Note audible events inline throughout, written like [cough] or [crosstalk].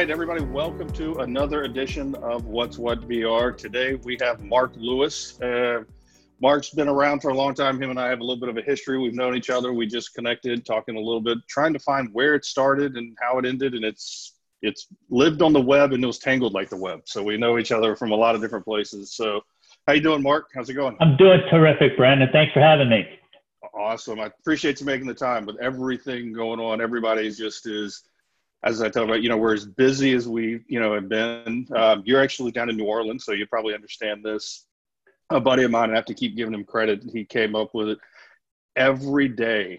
Right, everybody, welcome to another edition of What's What VR. Today we have Mark Lewis. Uh, Mark's been around for a long time. Him and I have a little bit of a history. We've known each other. We just connected, talking a little bit, trying to find where it started and how it ended. And it's it's lived on the web and it was tangled like the web. So we know each other from a lot of different places. So how you doing, Mark? How's it going? I'm doing terrific, Brandon. Thanks for having me. Awesome. I appreciate you making the time. With everything going on, everybody's just is as I talked about, you know, we're as busy as we, you know, have been. Um, you're actually down in New Orleans, so you probably understand this. A buddy of mine, I have to keep giving him credit. He came up with it. Every day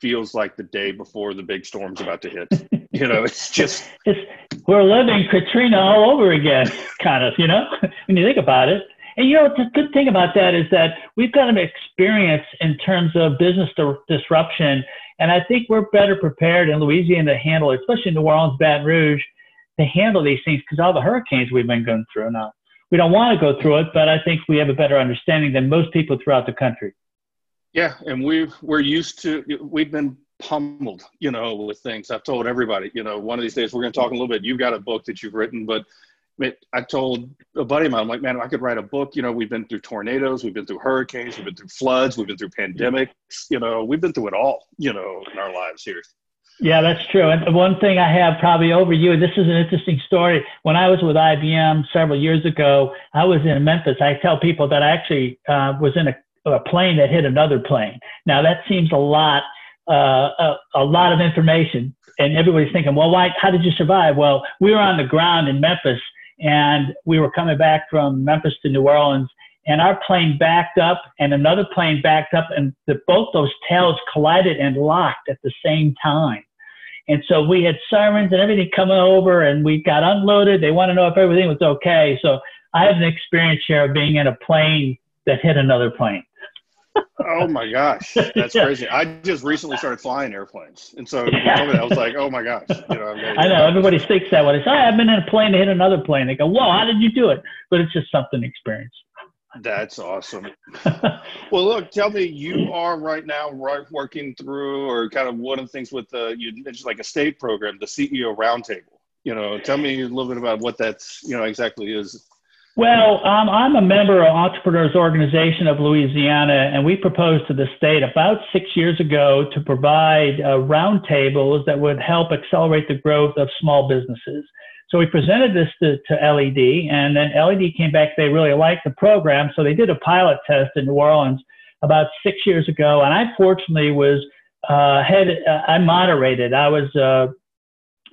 feels like the day before the big storm's about to hit. [laughs] you know, it's just it's, we're living Katrina all over again, kind of. You know, [laughs] when you think about it. And you know, the good thing about that is that we've got an experience in terms of business disruption and I think we're better prepared in Louisiana to handle it, especially New Orleans, Baton Rouge, to handle these things because all the hurricanes we've been going through now. Uh, we don't want to go through it, but I think we have a better understanding than most people throughout the country. Yeah, and we've we're used to we've been pummeled, you know, with things. I've told everybody, you know, one of these days we're going to talk a little bit. You've got a book that you've written, but I told a buddy of mine, I'm like, man, I could write a book, you know, we've been through tornadoes, we've been through hurricanes, we've been through floods, we've been through pandemics, you know, we've been through it all, you know, in our lives here. Yeah, that's true. And one thing I have probably over you, this is an interesting story. When I was with IBM several years ago, I was in Memphis. I tell people that I actually uh, was in a, a plane that hit another plane. Now that seems a lot, uh, a, a lot of information, and everybody's thinking, well, why? How did you survive? Well, we were on the ground in Memphis and we were coming back from Memphis to New Orleans, and our plane backed up, and another plane backed up, and the, both those tails collided and locked at the same time. And so we had sirens and everything coming over, and we got unloaded. They want to know if everything was okay. So I have an experience here of being in a plane that hit another plane oh my gosh, that's yeah. crazy! I just recently started flying airplanes, and so yeah. told me that, I was like, oh my gosh, you know. [laughs] I know everybody thinks that when It's, oh, I've been in a plane to hit another plane. They go, whoa, how did you do it? But it's just something experience. That's awesome. [laughs] well, look, tell me, you are right now right working through, or kind of one of the things with the you mentioned like a state program, the CEO Roundtable. You know, tell me a little bit about what that's you know exactly is. Well, um, I'm a member of Entrepreneurs Organization of Louisiana, and we proposed to the state about six years ago to provide uh, roundtables that would help accelerate the growth of small businesses. So we presented this to, to LED, and then LED came back. They really liked the program, so they did a pilot test in New Orleans about six years ago. And I fortunately was uh, head. Uh, I moderated. I was uh,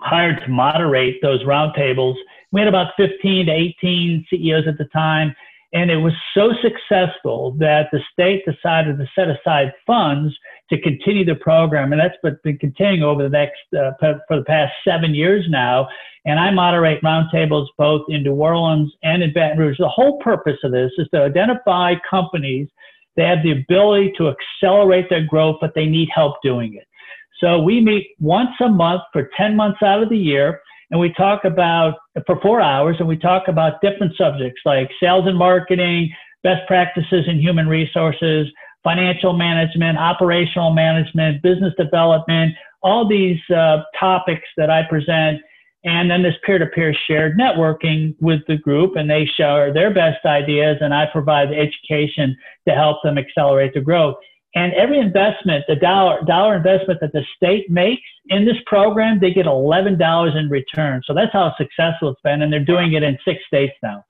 hired to moderate those roundtables we had about 15 to 18 CEOs at the time. And it was so successful that the state decided to set aside funds to continue the program. And that's been continuing over the next, uh, for the past seven years now. And I moderate roundtables both in New Orleans and in Baton Rouge. The whole purpose of this is to identify companies that have the ability to accelerate their growth, but they need help doing it. So we meet once a month for 10 months out of the year and we talk about for four hours and we talk about different subjects like sales and marketing, best practices in human resources, financial management, operational management, business development, all these uh, topics that I present. And then this peer to peer shared networking with the group, and they share their best ideas, and I provide education to help them accelerate the growth. And every investment, the dollar dollar investment that the state makes in this program, they get eleven dollars in return. So that's how successful it's been, and they're doing it in six states now.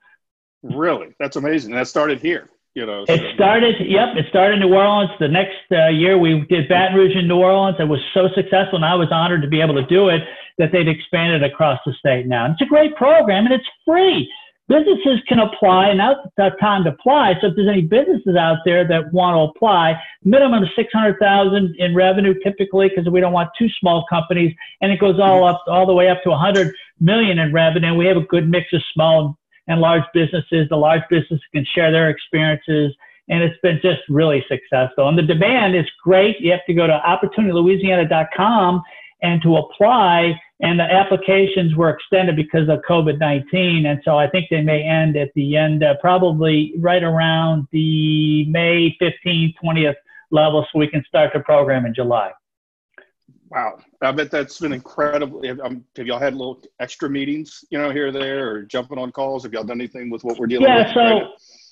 Really, that's amazing. That started here. You know, it so. started. Yep, it started in New Orleans. The next uh, year, we did Baton Rouge in New Orleans. It was so successful, and I was honored to be able to do it. That they'd expanded across the state now. And it's a great program, and it's free businesses can apply, now's the time to apply. So if there's any businesses out there that want to apply, minimum of 600,000 in revenue typically, because we don't want too small companies, and it goes all up, all the way up to 100 million in revenue. We have a good mix of small and large businesses. The large businesses can share their experiences, and it's been just really successful. And the demand is great. You have to go to opportunitylouisiana.com and to apply and the applications were extended because of COVID-19. And so I think they may end at the end, uh, probably right around the May 15th, 20th level so we can start the program in July. Wow, I bet that's been incredible. Have, um, have, y'all had little extra meetings, you know, here or there, or jumping on calls? Have y'all done anything with what we're dealing yeah, with? So, right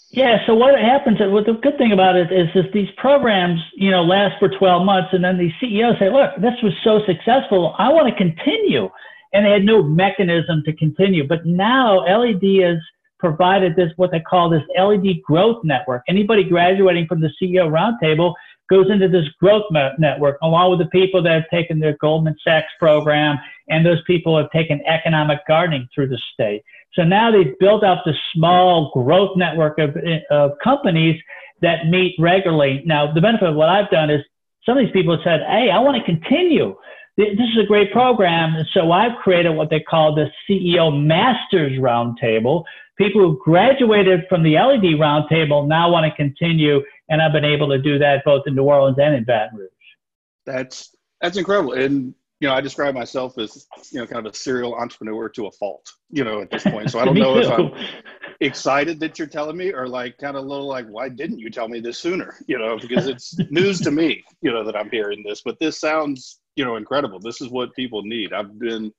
yeah, so what happens? What the good thing about it is, is these programs, you know, last for 12 months, and then the CEOs say, "Look, this was so successful. I want to continue," and they had no mechanism to continue. But now LED has provided this what they call this LED growth network. Anybody graduating from the CEO roundtable goes into this growth network along with the people that have taken the Goldman Sachs program and those people have taken economic gardening through the state. So now they've built out this small growth network of, of companies that meet regularly. Now, the benefit of what I've done is some of these people have said, Hey, I want to continue. This is a great program. And so I've created what they call the CEO Masters Roundtable. People who graduated from the LED Roundtable now want to continue and I've been able to do that both in New Orleans and in Baton Rouge. That's that's incredible, and you know I describe myself as you know kind of a serial entrepreneur to a fault. You know at this point, so I [laughs] don't know too. if I'm excited that you're telling me or like kind of a little like why didn't you tell me this sooner? You know because it's [laughs] news to me. You know that I'm hearing this, but this sounds you know incredible. This is what people need. I've been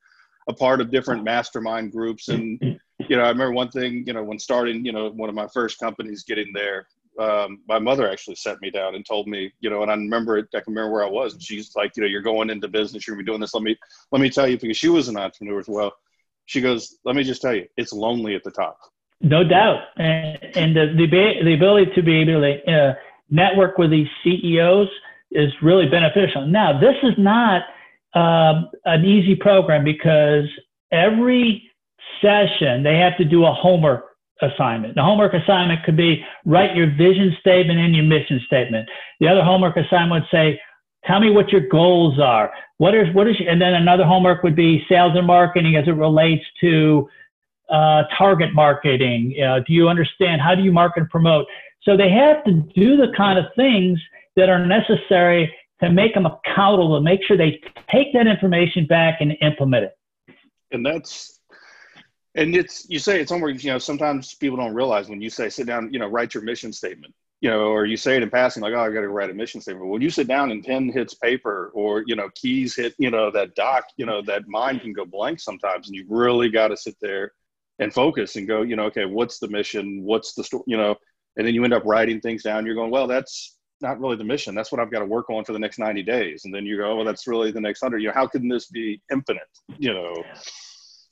a part of different mastermind groups and you know i remember one thing you know when starting you know one of my first companies getting there um, my mother actually sat me down and told me, you know, and I remember it, I can remember where I was. And she's like, you know, you're going into business, you're gonna be doing this. Let me, let me tell you, because she was an entrepreneur as well. She goes, let me just tell you, it's lonely at the top. No doubt. And, and the, the, the ability to be able to uh, network with these CEOs is really beneficial. Now, this is not um, an easy program because every session they have to do a homework assignment. The homework assignment could be write your vision statement and your mission statement. The other homework assignment would say, tell me what your goals are. What is what is and then another homework would be sales and marketing as it relates to uh, target marketing. Uh, do you understand how do you market and promote? So they have to do the kind of things that are necessary to make them accountable, to make sure they take that information back and implement it. And that's and it's you say it's almost you know sometimes people don't realize when you say sit down you know write your mission statement you know or you say it in passing like oh i got to write a mission statement. When you sit down and pen hits paper or you know keys hit you know that doc you know that mind can go blank sometimes and you really got to sit there and focus and go you know okay what's the mission? What's the story you know and then you end up writing things down you're going well that's not really the mission. That's what i've got to work on for the next 90 days. And then you go well that's really the next 100 you know how can this be infinite you know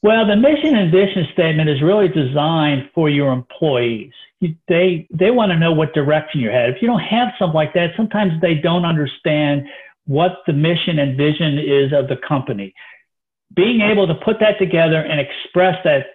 well, the mission and vision statement is really designed for your employees. They they want to know what direction you're headed. If you don't have something like that, sometimes they don't understand what the mission and vision is of the company. Being able to put that together and express that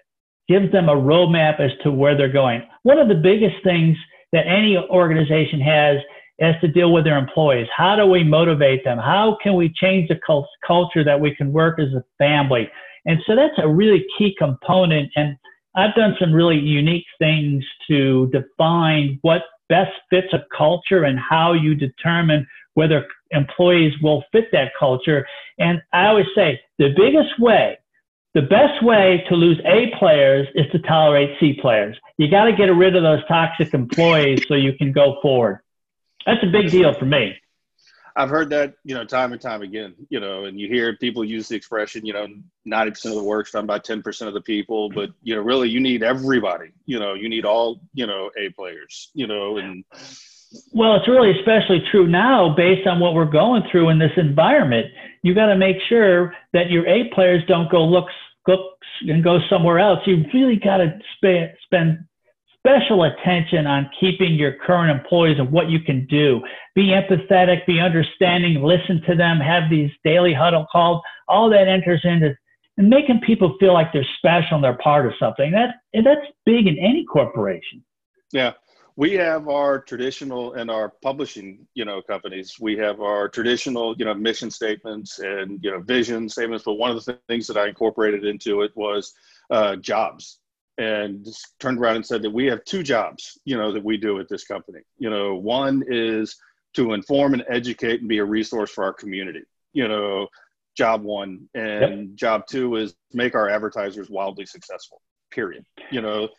gives them a roadmap as to where they're going. One of the biggest things that any organization has is to deal with their employees. How do we motivate them? How can we change the culture that we can work as a family? And so that's a really key component. And I've done some really unique things to define what best fits a culture and how you determine whether employees will fit that culture. And I always say the biggest way, the best way to lose A players is to tolerate C players. You got to get rid of those toxic employees so you can go forward. That's a big deal for me. I've heard that, you know, time and time again, you know, and you hear people use the expression, you know, 90% of the work's done by 10% of the people, but, you know, really you need everybody, you know, you need all, you know, A players, you know, and. Well, it's really especially true now based on what we're going through in this environment. You got to make sure that your A players don't go look, look and go somewhere else. You really got to spend special attention on keeping your current employees and what you can do. Be empathetic, be understanding, listen to them, have these daily huddle calls. All that enters into and making people feel like they're special and they're part of something. That that's big in any corporation. Yeah. We have our traditional and our publishing, you know, companies. We have our traditional, you know, mission statements and you know vision statements. But one of the things that I incorporated into it was uh, jobs and just turned around and said that we have two jobs, you know, that we do at this company. You know, one is to inform and educate and be a resource for our community. You know, job one, and yep. job two is make our advertisers wildly successful. Period. You know,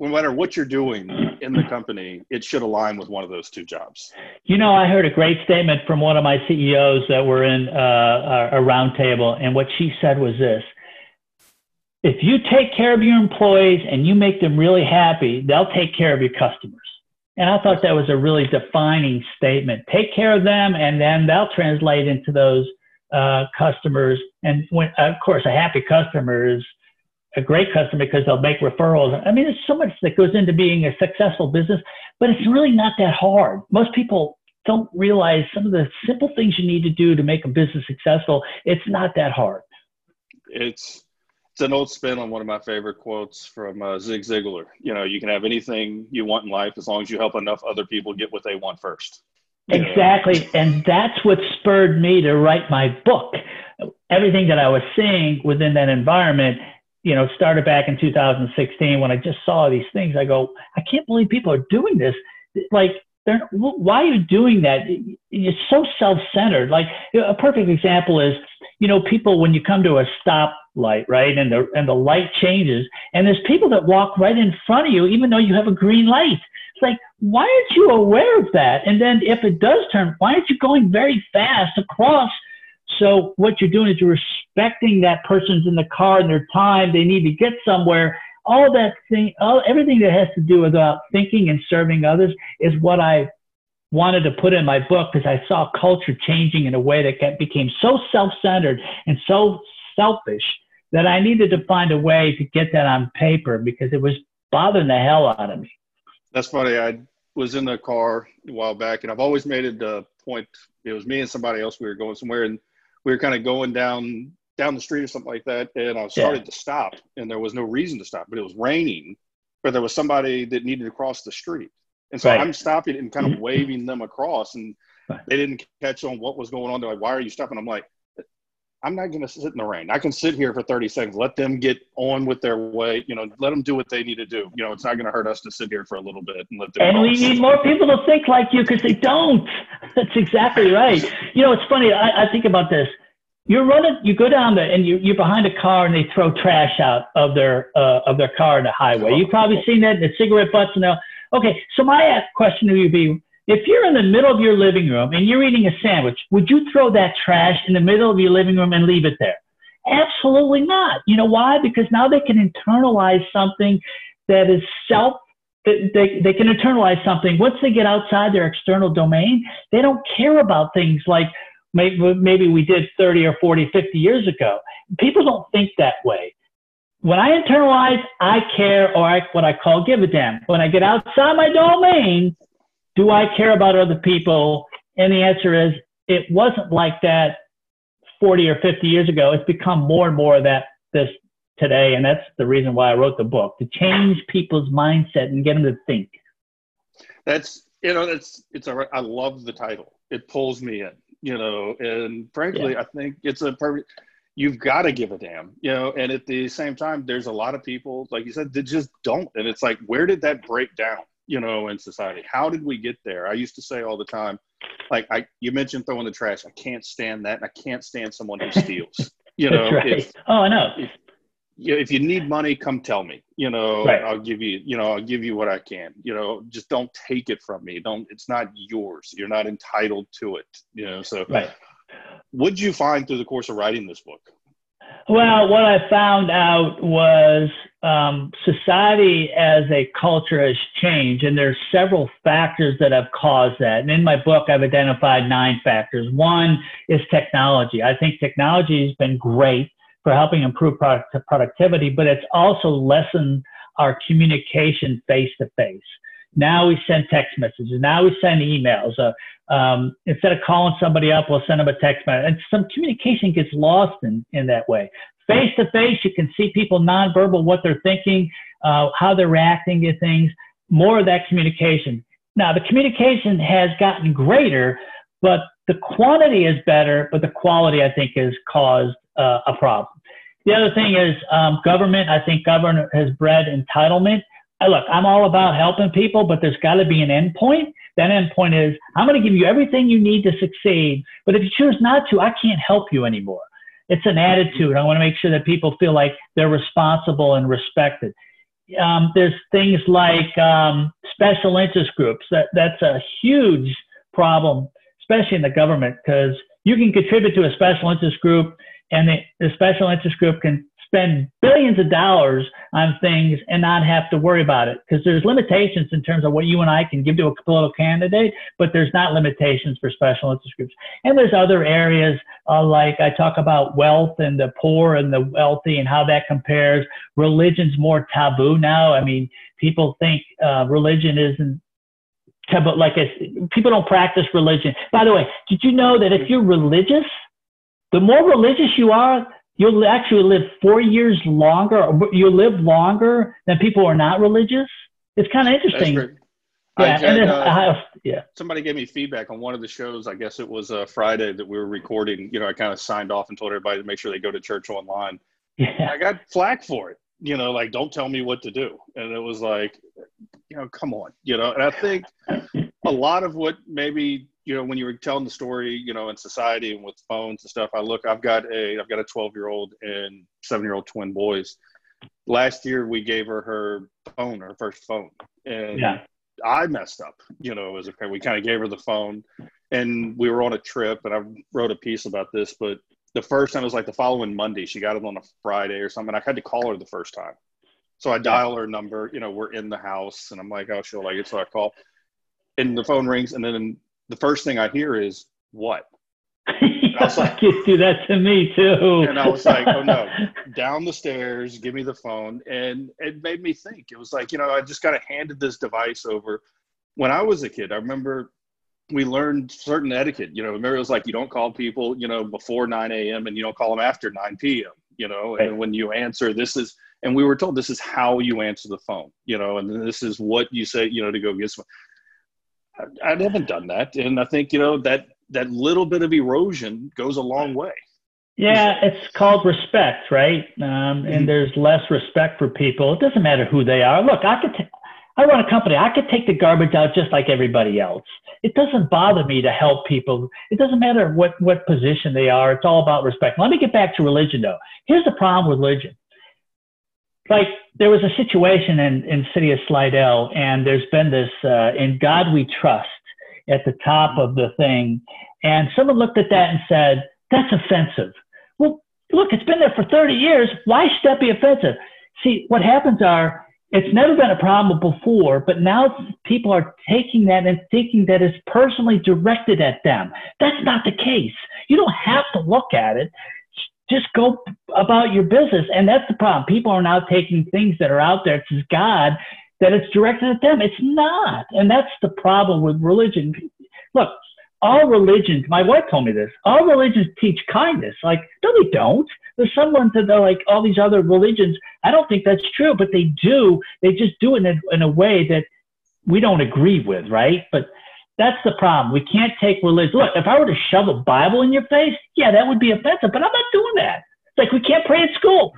no matter what you're doing in the company, it should align with one of those two jobs. You know, I heard a great statement from one of my CEOs that were in uh, a roundtable, and what she said was this if you take care of your employees and you make them really happy, they'll take care of your customers. And I thought that was a really defining statement. Take care of them, and then they'll translate into those uh, customers. And when, of course, a happy customer is a great customer because they'll make referrals. I mean, there's so much that goes into being a successful business, but it's really not that hard. Most people don't realize some of the simple things you need to do to make a business successful. It's not that hard. It's it's an old spin on one of my favorite quotes from uh, Zig Ziglar. You know, you can have anything you want in life as long as you help enough other people get what they want first. Exactly. And that's what spurred me to write my book. Everything that I was seeing within that environment, you know, started back in 2016 when I just saw these things. I go, I can't believe people are doing this. Like, they're, why are you doing that? It's so self-centered. Like a perfect example is, you know, people when you come to a stop light, right, and the and the light changes, and there's people that walk right in front of you, even though you have a green light. It's like, why aren't you aware of that? And then if it does turn, why aren't you going very fast across? So what you're doing is you're respecting that person's in the car and their time. They need to get somewhere. All that thing, all everything that has to do with uh, thinking and serving others is what I wanted to put in my book because I saw culture changing in a way that became so self-centered and so selfish that I needed to find a way to get that on paper because it was bothering the hell out of me. That's funny. I was in the car a while back, and I've always made it a point. It was me and somebody else. We were going somewhere, and we were kind of going down down the street or something like that. And I started yeah. to stop, and there was no reason to stop, but it was raining. But there was somebody that needed to cross the street, and so right. I'm stopping and kind of mm-hmm. waving them across, and right. they didn't catch on what was going on. They're like, "Why are you stopping?" I'm like, I'm not going to sit in the rain. I can sit here for 30 seconds. Let them get on with their way. You know, let them do what they need to do. You know, it's not going to hurt us to sit here for a little bit and let them. And we need more people to think like you because they don't. [laughs] That's exactly right. You know, it's funny. I, I think about this. You're running. You go down there and you, you're behind a car and they throw trash out of their uh, of their car in the highway. You've probably seen that. in The cigarette butts and all. Okay, so my question to you would be if you're in the middle of your living room and you're eating a sandwich, would you throw that trash in the middle of your living room and leave it there? Absolutely not. You know why? Because now they can internalize something that is self they, they can internalize something once they get outside their external domain they don't care about things like maybe, maybe we did 30 or 40 50 years ago people don't think that way when i internalize i care or I, what i call give a damn when i get outside my domain do I care about other people? And the answer is it wasn't like that 40 or 50 years ago. It's become more and more of that this today. And that's the reason why I wrote the book to change people's mindset and get them to think. That's, you know, that's, it's a, I love the title. It pulls me in, you know, and frankly, yeah. I think it's a perfect, you've got to give a damn, you know, and at the same time, there's a lot of people, like you said, that just don't. And it's like, where did that break down? you know, in society. How did we get there? I used to say all the time, like I, you mentioned throwing the trash. I can't stand that, and I can't stand someone who steals. [laughs] You know, right. oh, I know. If, you know, if you need money, come tell me. You know, right. I'll give you. You know, I'll give you what I can. You know, just don't take it from me. Don't. It's not yours. You're not entitled to it. You know. So, right. what'd you find through the course of writing this book? Well, what I found out was um, society as a culture has changed, and there's several factors that have caused that. And in my book, I've identified nine factors. One is technology. I think technology has been great for helping improve product productivity, but it's also lessened our communication face to face. Now we send text messages. Now we send emails. Uh, um, instead of calling somebody up, we'll send them a text message. And some communication gets lost in, in that way. Face to face, you can see people nonverbal, what they're thinking, uh, how they're reacting to things, more of that communication. Now, the communication has gotten greater, but the quantity is better, but the quality, I think, has caused uh, a problem. The other thing is um, government. I think government has bred entitlement. I look, I'm all about helping people, but there's got to be an end point. That end point is I'm going to give you everything you need to succeed, but if you choose not to, I can't help you anymore. It's an attitude. I want to make sure that people feel like they're responsible and respected. um, there's things like um, special interest groups. That that's a huge problem, especially in the government, because you can contribute to a special interest group, and the, the special interest group can spend billions of dollars on things and not have to worry about it because there's limitations in terms of what you and I can give to a political candidate, but there's not limitations for special interest groups. And there's other areas uh, like I talk about wealth and the poor and the wealthy and how that compares. Religion's more taboo now. I mean, people think uh, religion isn't taboo. Like people don't practice religion. By the way, did you know that if you're religious, the more religious you are, you'll actually live four years longer. You live longer than people who are not religious. It's kind of interesting. Yeah, and uh, yeah. Somebody gave me feedback on one of the shows. I guess it was a uh, Friday that we were recording. You know, I kind of signed off and told everybody to make sure they go to church online. Yeah. I got flack for it. You know, like don't tell me what to do. And it was like, you know, come on. You know, and I think a lot of what maybe you know, when you were telling the story, you know, in society and with phones and stuff, I look, I've got a, I've got a 12 year old and seven year old twin boys. Last year we gave her her phone, her first phone, and yeah. I messed up. You know, as a parent, we kind of gave her the phone, and we were on a trip, and I wrote a piece about this. But the first time it was like the following Monday. She got it on a Friday or something. I had to call her the first time, so I dial her number. You know, we're in the house, and I'm like, oh, she'll like it, so I call, and the phone rings, and then the first thing I hear is what? I was [laughs] like, do that to me too. and I was like, oh no, down the stairs, give me the phone. And it made me think. It was like, you know, I just got handed this device over. When I was a kid, I remember we learned certain etiquette. You know, remember it was like you don't call people, you know, before 9 a.m. and you don't call them after 9 p.m. You know, and when you answer, this is, and we were told this is how you answer the phone. You know, and this is what you say. You know, to go get some. I, I haven't done that, and I think you know that that little bit of erosion goes a long way. Yeah, it's called respect, right? Um, and mm-hmm. there's less respect for people. It doesn't matter who they are. Look, I could, t- I run a company. I could take the garbage out just like everybody else. It doesn't bother me to help people. It doesn't matter what what position they are. It's all about respect. Let me get back to religion, though. Here's the problem with religion like there was a situation in in city of Slidell, and there's been this uh, "In God We Trust" at the top of the thing, and someone looked at that and said, "That's offensive." Well, look, it's been there for 30 years. Why should that be offensive? See, what happens are it's never been a problem before, but now people are taking that and thinking that it's personally directed at them. That's not the case. You don't have to look at it just go about your business. And that's the problem. People are now taking things that are out there, it says God, that it's directed at them. It's not. And that's the problem with religion. Look, all religions, my wife told me this, all religions teach kindness. Like, no, they don't. There's someone to the, like all these other religions. I don't think that's true, but they do. They just do it in a, in a way that we don't agree with, right? But that's the problem. We can't take religion. Look, if I were to shove a Bible in your face, yeah, that would be offensive, but I'm not doing that. It's we can't pray at school.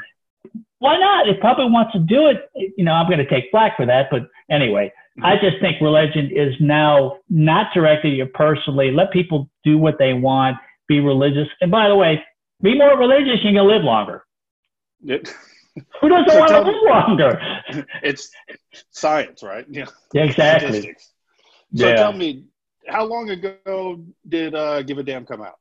Why not? If Papa wants to do it, you know, I'm going to take flack for that. But anyway, I just think religion is now not directed at you personally. Let people do what they want, be religious. And by the way, be more religious, you're going to live longer. [laughs] Who doesn't so want to live longer? [laughs] It's science, right? Yeah, yeah exactly. Statistics. So yeah. tell me, how long ago did uh, Give a Damn come out?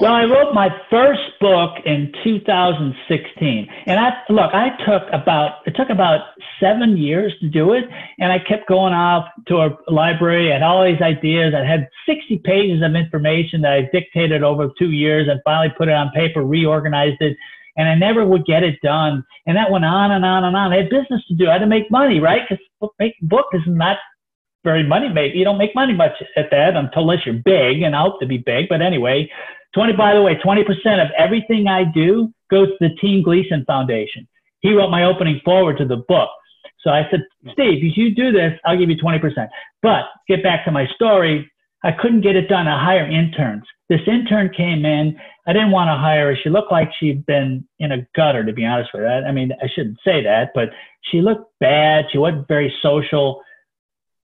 Well, I wrote my first book in 2016, and I look. I took about it took about seven years to do it, and I kept going off to a library. I had all these ideas. I had 60 pages of information that I dictated over two years, and finally put it on paper, reorganized it, and I never would get it done. And that went on and on and on. I had business to do. I had to make money, right? Because making book is not very money made. You don't make money much at that unless you're big, and I hope to be big. But anyway, 20, by the way, 20% of everything I do goes to the Team Gleason Foundation. He wrote my opening forward to the book. So I said, Steve, if you do this, I'll give you 20%. But get back to my story. I couldn't get it done. I hire interns. This intern came in. I didn't want to hire her. She looked like she'd been in a gutter, to be honest with you. I mean, I shouldn't say that, but she looked bad. She wasn't very social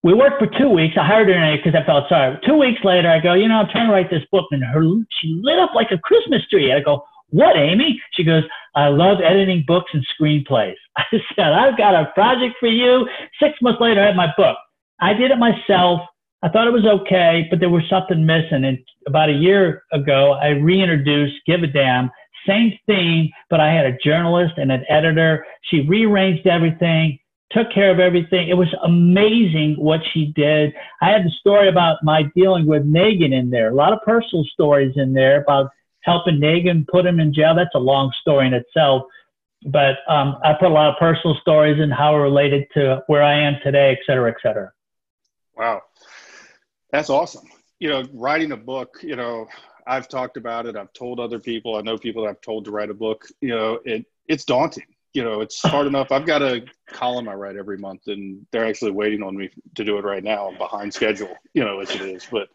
we worked for two weeks. I hired her because I felt sorry. Two weeks later, I go, you know, I'm trying to write this book, and her she lit up like a Christmas tree. I go, what, Amy? She goes, I love editing books and screenplays. [laughs] I said, I've got a project for you. Six months later, I had my book. I did it myself. I thought it was okay, but there was something missing. And about a year ago, I reintroduced Give a Damn, same theme, but I had a journalist and an editor. She rearranged everything, took care of everything. It was amazing what she did. I had the story about my dealing with Nagin in there, a lot of personal stories in there about helping Nagin put him in jail. That's a long story in itself. But um, I put a lot of personal stories and how it related to where I am today, et cetera, et cetera. Wow. That's awesome. You know, writing a book, you know, I've talked about it. I've told other people. I know people that I've told to write a book. You know, it it's daunting. You know, it's hard enough. I've got a column I write every month, and they're actually waiting on me to do it right now. I'm behind schedule. You know, as it is, but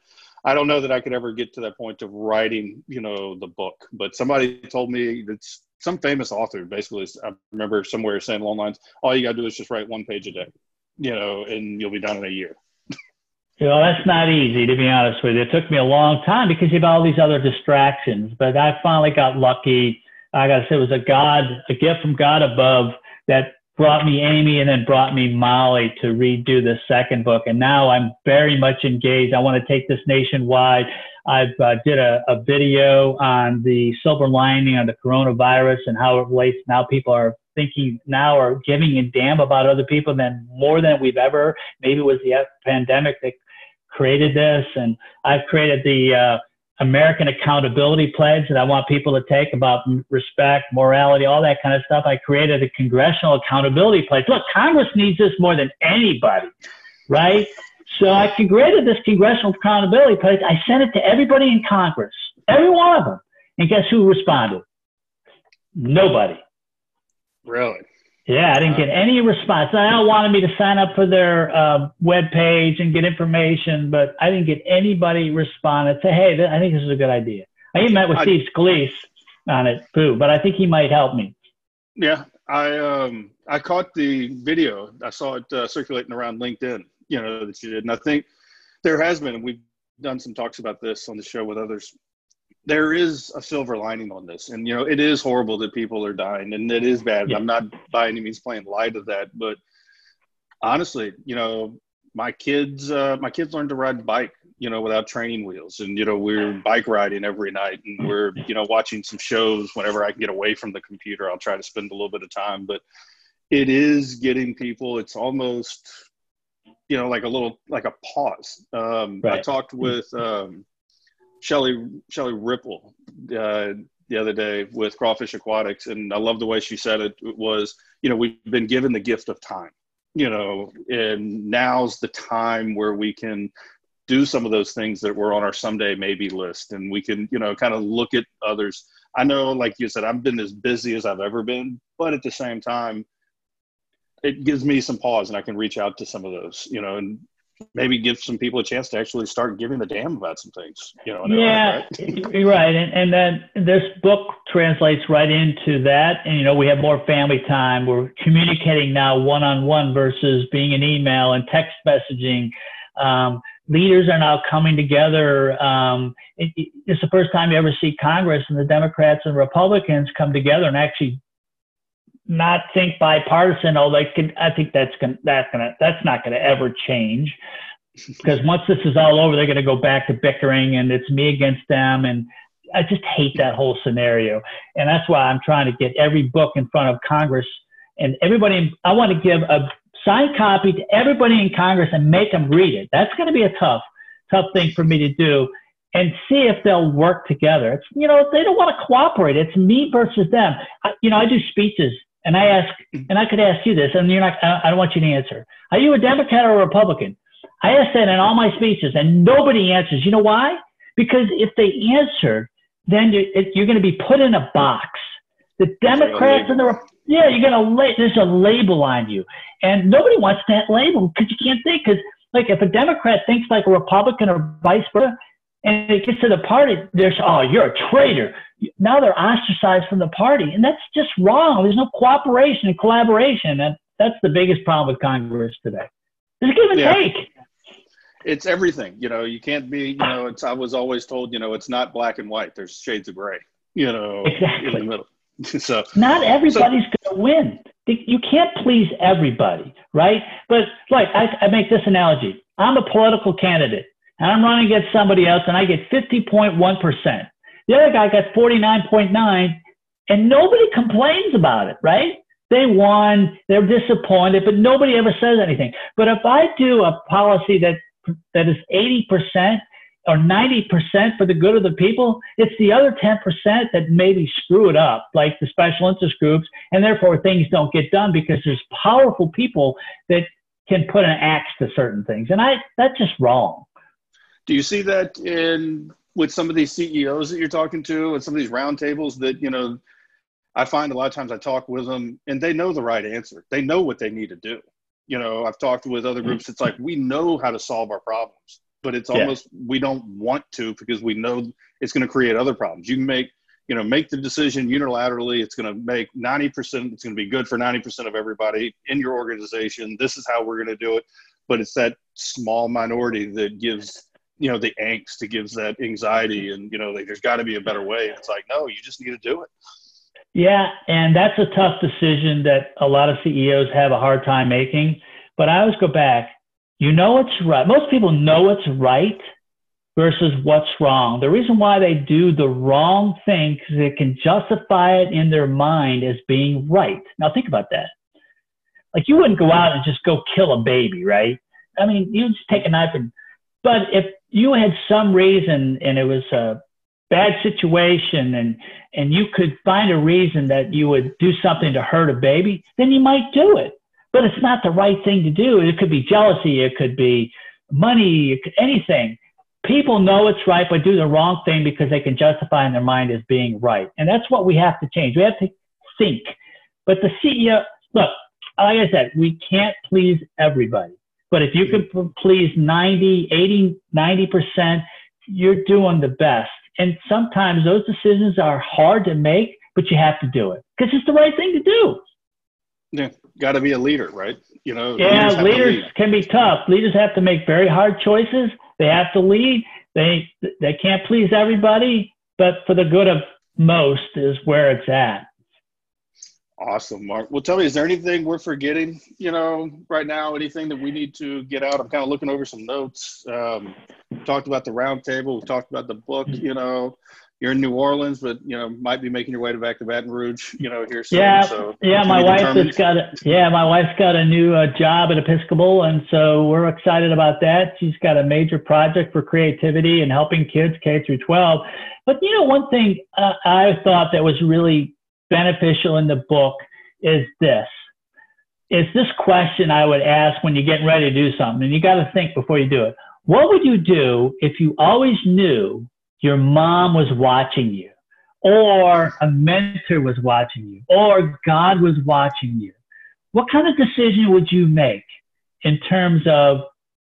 I don't know that I could ever get to that point of writing. You know, the book. But somebody told me that's some famous author basically. I remember somewhere saying along lines, "All you got to do is just write one page a day." You know, and you'll be done in a year. [laughs] You know, that's not easy to be honest with you. It took me a long time because you have all these other distractions, but I finally got lucky. I got to say, it was a God, a gift from God above that brought me Amy and then brought me Molly to redo the second book. And now I'm very much engaged. I want to take this nationwide. I've uh, did a, a video on the silver lining on the coronavirus and how it relates. Now people are thinking now or giving a damn about other people than more than we've ever. Maybe it was the pandemic that created this, and I've created the uh, American Accountability Pledge that I want people to take about respect, morality, all that kind of stuff. I created a Congressional Accountability Pledge. Look, Congress needs this more than anybody, right? So I created this Congressional Accountability Pledge. I sent it to everybody in Congress, every one of them. And guess who responded? Nobody. Really? Yeah, I didn't get any response. They all wanted me to sign up for their uh, web page and get information, but I didn't get anybody respond and say, "Hey, th- I think this is a good idea." I even met with I, Steve Scalise on it too, but I think he might help me. Yeah, I um I caught the video. I saw it uh, circulating around LinkedIn. You know that you did, and I think there has been. We've done some talks about this on the show with others there is a silver lining on this and you know it is horrible that people are dying and it is bad. Yeah. i'm not by any means playing light of that but honestly you know my kids uh, my kids learned to ride bike you know without training wheels and you know we're bike riding every night and we're you know watching some shows whenever i can get away from the computer. I'll try to spend a little bit of time but it is getting people it's almost you know like a little like a pause. Um, right. i talked with um, Shelly Shelly Ripple uh, the other day with Crawfish Aquatics, and I love the way she said it. It was, you know, we've been given the gift of time, you know, and now's the time where we can do some of those things that were on our someday maybe list, and we can, you know, kind of look at others. I know, like you said, I've been as busy as I've ever been, but at the same time, it gives me some pause, and I can reach out to some of those, you know, and maybe give some people a chance to actually start giving a damn about some things. You know. Yeah, [laughs] right. [laughs] right. And and then this book translates right into that. And you know, we have more family time. We're communicating now one on one versus being an email and text messaging. Um, leaders are now coming together. Um, it, it's the first time you ever see Congress and the Democrats and Republicans come together and actually not think bipartisan. Oh, they could. I think that's gonna that's gonna that's not gonna ever change because [laughs] once this is all over, they're gonna go back to bickering and it's me against them. And I just hate that whole scenario. And that's why I'm trying to get every book in front of Congress and everybody. I want to give a signed copy to everybody in Congress and make them read it. That's going to be a tough, tough thing for me to do and see if they'll work together. It's, you know, they don't want to cooperate. It's me versus them. I, you know, I do speeches and I ask, and I could ask you this, and you're not, I don't want you to answer. Are you a Democrat or a Republican? I ask that in all my speeches, and nobody answers. You know why? Because if they answer, then you're, you're going to be put in a box. The Democrats and the yeah, you're gonna la- there's a label on you, and nobody wants that label because you can't think. Because like if a Democrat thinks like a Republican or vice versa, and it gets to the party, there's oh you're a traitor now they're ostracized from the party, and that's just wrong. There's no cooperation and collaboration, and that's the biggest problem with Congress today. There's a give and yeah. take. It's everything, you know. You can't be, you know. It's I was always told, you know, it's not black and white. There's shades of gray, you know, exactly. in the middle. [laughs] so not everybody's so, going to win. You can't please everybody, right? But like I, I make this analogy: I'm a political candidate, and I'm running against somebody else, and I get 50.1 percent. The other guy got 49.9, and nobody complains about it, right? They won, they're disappointed, but nobody ever says anything. But if I do a policy that that is 80% or 90% for the good of the people, it's the other 10% that maybe screw it up, like the special interest groups, and therefore things don't get done because there's powerful people that can put an axe to certain things. And I that's just wrong. Do you see that in with some of these CEOs that you're talking to and some of these roundtables that, you know, I find a lot of times I talk with them and they know the right answer. They know what they need to do. You know, I've talked with other groups. It's like we know how to solve our problems, but it's almost yeah. we don't want to because we know it's going to create other problems. You can make, you know, make the decision unilaterally. It's going to make 90%, it's going to be good for 90% of everybody in your organization. This is how we're going to do it. But it's that small minority that gives you know the angst it gives that anxiety and you know like there's got to be a better way it's like no you just need to do it yeah, and that's a tough decision that a lot of CEOs have a hard time making. But I always go back, you know what's right. Most people know what's right versus what's wrong. The reason why they do the wrong thing is they can justify it in their mind as being right. Now think about that. Like you wouldn't go out and just go kill a baby, right? I mean, you just take a knife and, but if you had some reason and it was a bad situation and and you could find a reason that you would do something to hurt a baby, then you might do it. But it's not the right thing to do. It could be jealousy, it could be money, could, anything. People know it's right, but do the wrong thing because they can justify in their mind as being right. And that's what we have to change. We have to think. But the CEO, look, like I said, we can't please everybody. But if you can please 90, 80, 90%, you're doing the best. And sometimes those decisions are hard to make, but you have to do it because it's the right thing to do. Yeah, got to be a leader, right? You know, yeah, leaders, leaders can be tough. Leaders have to make very hard choices. They have to lead. They they can't please everybody, but for the good of most is where it's at. Awesome, Mark. Well, tell me, is there anything we're forgetting, you know, right now? Anything that we need to get out? I'm kind of looking over some notes. Um, talked about the roundtable. We talked about the book. You know, you're in New Orleans, but you know, might be making your way to back to Baton Rouge. You know, here soon. Yeah, so yeah. My wife has got a yeah. My wife's got a new uh, job at Episcopal, and so we're excited about that. She's got a major project for creativity and helping kids K through 12. But you know, one thing uh, I thought that was really beneficial in the book is this. It's this question I would ask when you're getting ready to do something, and you got to think before you do it. What would you do if you always knew your mom was watching you, or a mentor was watching you, or God was watching you? What kind of decision would you make in terms of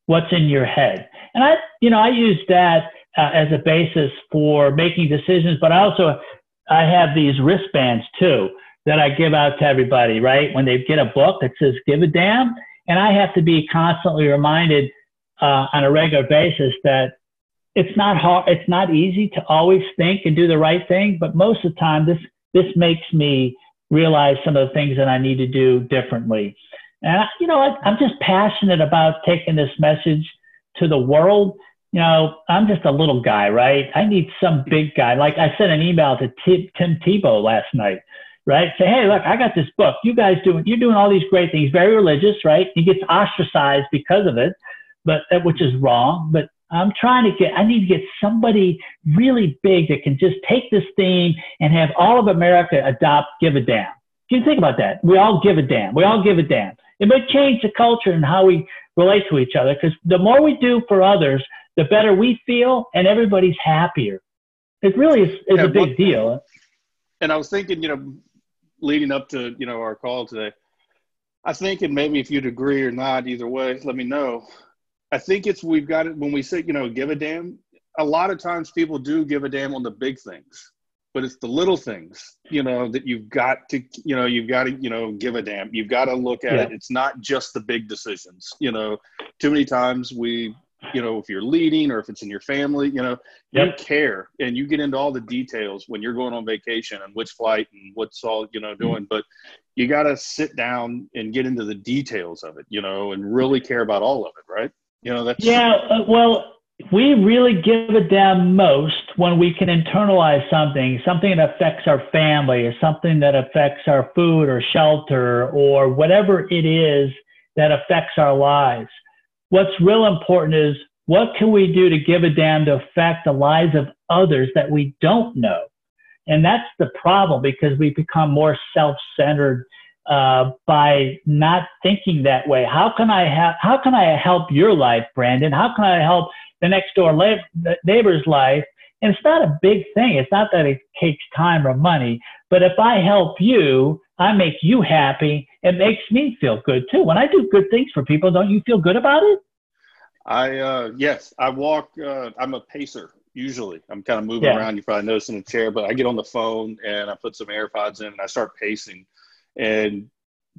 what's in your head? And I, you know, I use that uh, as a basis for making decisions, but I also I have these wristbands too that I give out to everybody, right? When they get a book that says give a damn. And I have to be constantly reminded uh, on a regular basis that it's not hard, it's not easy to always think and do the right thing, but most of the time this, this makes me realize some of the things that I need to do differently. And, I, you know, I, I'm just passionate about taking this message to the world you know, I'm just a little guy, right? I need some big guy. Like I sent an email to Tim Tebow last night, right? Say, hey, look, I got this book. You guys doing, you're doing all these great things. Very religious, right? He gets ostracized because of it, but uh, which is wrong. But I'm trying to get, I need to get somebody really big that can just take this theme and have all of America adopt give a damn. Do you think about that. We all give a damn. We all give a damn. It might change the culture and how we relate to each other because the more we do for others, the better we feel and everybody's happier. It really is, is yeah, a big deal. And I was thinking, you know, leading up to, you know, our call today, I think, and maybe if you'd agree or not, either way, let me know. I think it's we've got it when we say, you know, give a damn. A lot of times people do give a damn on the big things, but it's the little things, you know, that you've got to, you know, you've got to, you know, give a damn. You've got to look at yeah. it. It's not just the big decisions. You know, too many times we you know, if you're leading or if it's in your family, you know, yep. you care and you get into all the details when you're going on vacation and which flight and what's all, you know, doing. But you got to sit down and get into the details of it, you know, and really care about all of it, right? You know, that's. Yeah. Uh, well, we really give a damn most when we can internalize something, something that affects our family or something that affects our food or shelter or whatever it is that affects our lives. What's real important is what can we do to give a damn to affect the lives of others that we don't know? And that's the problem because we become more self-centered uh, by not thinking that way. How can I have? How can I help your life, Brandon? How can I help the next door neighbor's life. And it's not a big thing. It's not that it takes time or money, but if I help you, I make you happy. It makes me feel good too. When I do good things for people, don't you feel good about it? I uh, yes, I walk. Uh, I'm a pacer usually. I'm kind of moving yeah. around. You probably notice in a chair, but I get on the phone and I put some AirPods in and I start pacing. And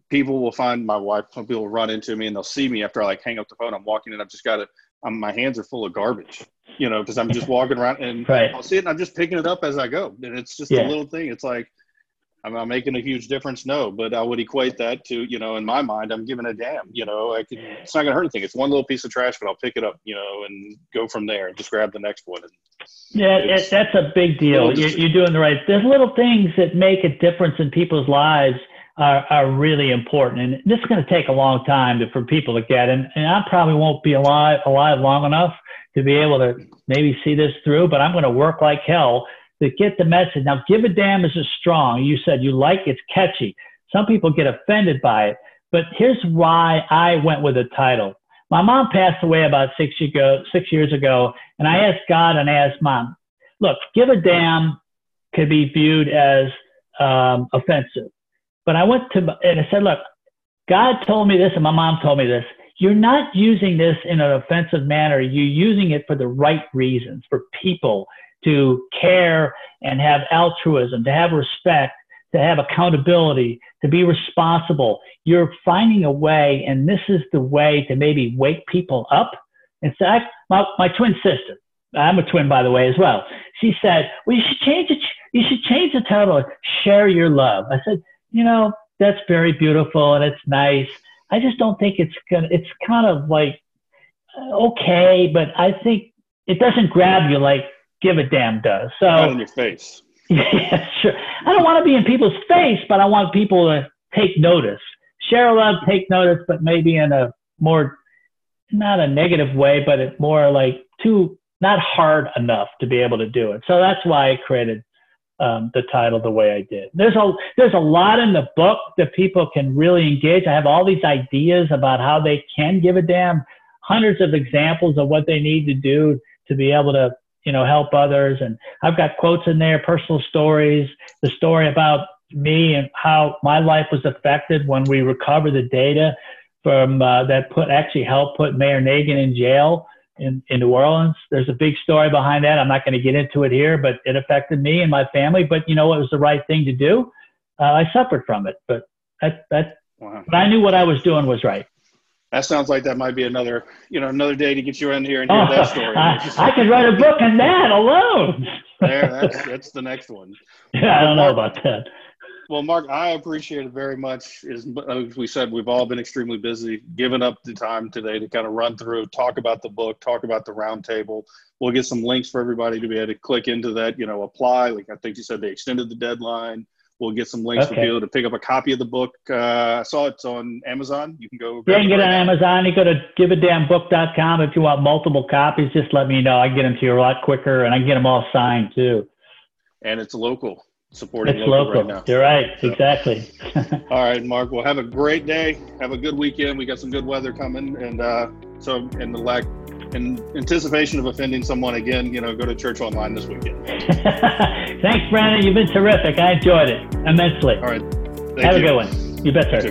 people will find my wife. Some people will run into me and they'll see me after I like hang up the phone. I'm walking and I've just got to I'm, my hands are full of garbage, you know, because I'm just [laughs] walking around and right. I'll see it and I'm just picking it up as I go. And it's just yeah. a little thing. It's like, am I making a huge difference? No, but I would equate that to, you know, in my mind, I'm giving a damn, you know, I can, it's not going to hurt anything. It's one little piece of trash, but I'll pick it up, you know, and go from there and just grab the next one. yeah, it, that's a big deal. You're, you're doing the right. There's little things that make a difference in people's lives are, are really important. And this is going to take a long time to, for people to get. And, and I probably won't be alive, alive long enough to be able to maybe see this through, but I'm going to work like hell to get the message. Now, give a damn is a strong. You said you like it's catchy. Some people get offended by it, but here's why I went with the title. My mom passed away about six, ago, six years ago, and I asked God and I asked mom, look, give a damn could be viewed as um, offensive. But I went to, and I said, look, God told me this and my mom told me this. You're not using this in an offensive manner. You're using it for the right reasons, for people to care and have altruism, to have respect, to have accountability, to be responsible. You're finding a way, and this is the way to maybe wake people up. In fact, my, my twin sister, I'm a twin, by the way, as well. She said, "Well, you should change it. You should change the title. Share your love." I said, you know, that's very beautiful and it's nice. I just don't think it's gonna. It's kind of like uh, okay, but I think it doesn't grab you like give a damn does. So Not in your face. [laughs] yeah, sure. I don't want to be in people's face, but I want people to take notice. Share love, take notice, but maybe in a more not a negative way, but it more like too not hard enough to be able to do it. So that's why I created um, the title the way I did. There's a there's a lot in the book that people can really engage. I have all these ideas about how they can give a damn, hundreds of examples of what they need to do to be able to you know help others, and I've got quotes in there, personal stories, the story about me and how my life was affected when we recovered the data from uh, that put actually helped put Mayor Nagin in jail in, in New Orleans. There's a big story behind that. I'm not going to get into it here, but it affected me and my family. But you know, it was the right thing to do. Uh, I suffered from it, but that that wow. but I knew what I was doing was right. That sounds like that might be another, you know, another day to get you in here and hear oh, that story. I, I could write a book on that alone. there, that's, that's the next one. [laughs] Yeah, I don't know about that. Well, Mark, I appreciate it very much. As, we said, we've all been extremely busy, giving up the time today to kind of run through, talk about the book, talk about the roundtable. We'll get some links for everybody to be able to click into that, you know, apply. Like I think you said, they extended the deadline. We'll get some links okay. for people to pick up a copy of the book. Uh, I saw it's on Amazon. You can go. Yeah, you can get it on Amazon. You go to giveadamnbook.com. If you want multiple copies, just let me know. I can get them to you a lot quicker, and I can get them all signed too. And it's local supporting it's local, local. right now. You're right. So, exactly. [laughs] all right, Mark. Well, have a great day. Have a good weekend. We got some good weather coming, and uh, so in the lack, in anticipation of offending someone again, you know, go to church online this weekend. [laughs] Thanks, Brandon. You've been terrific. I enjoyed it immensely. All right. Thank have you. a good one. You bet, sir.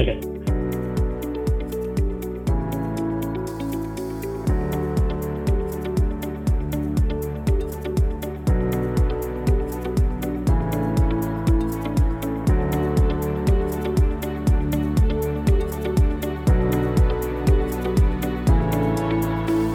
Okay.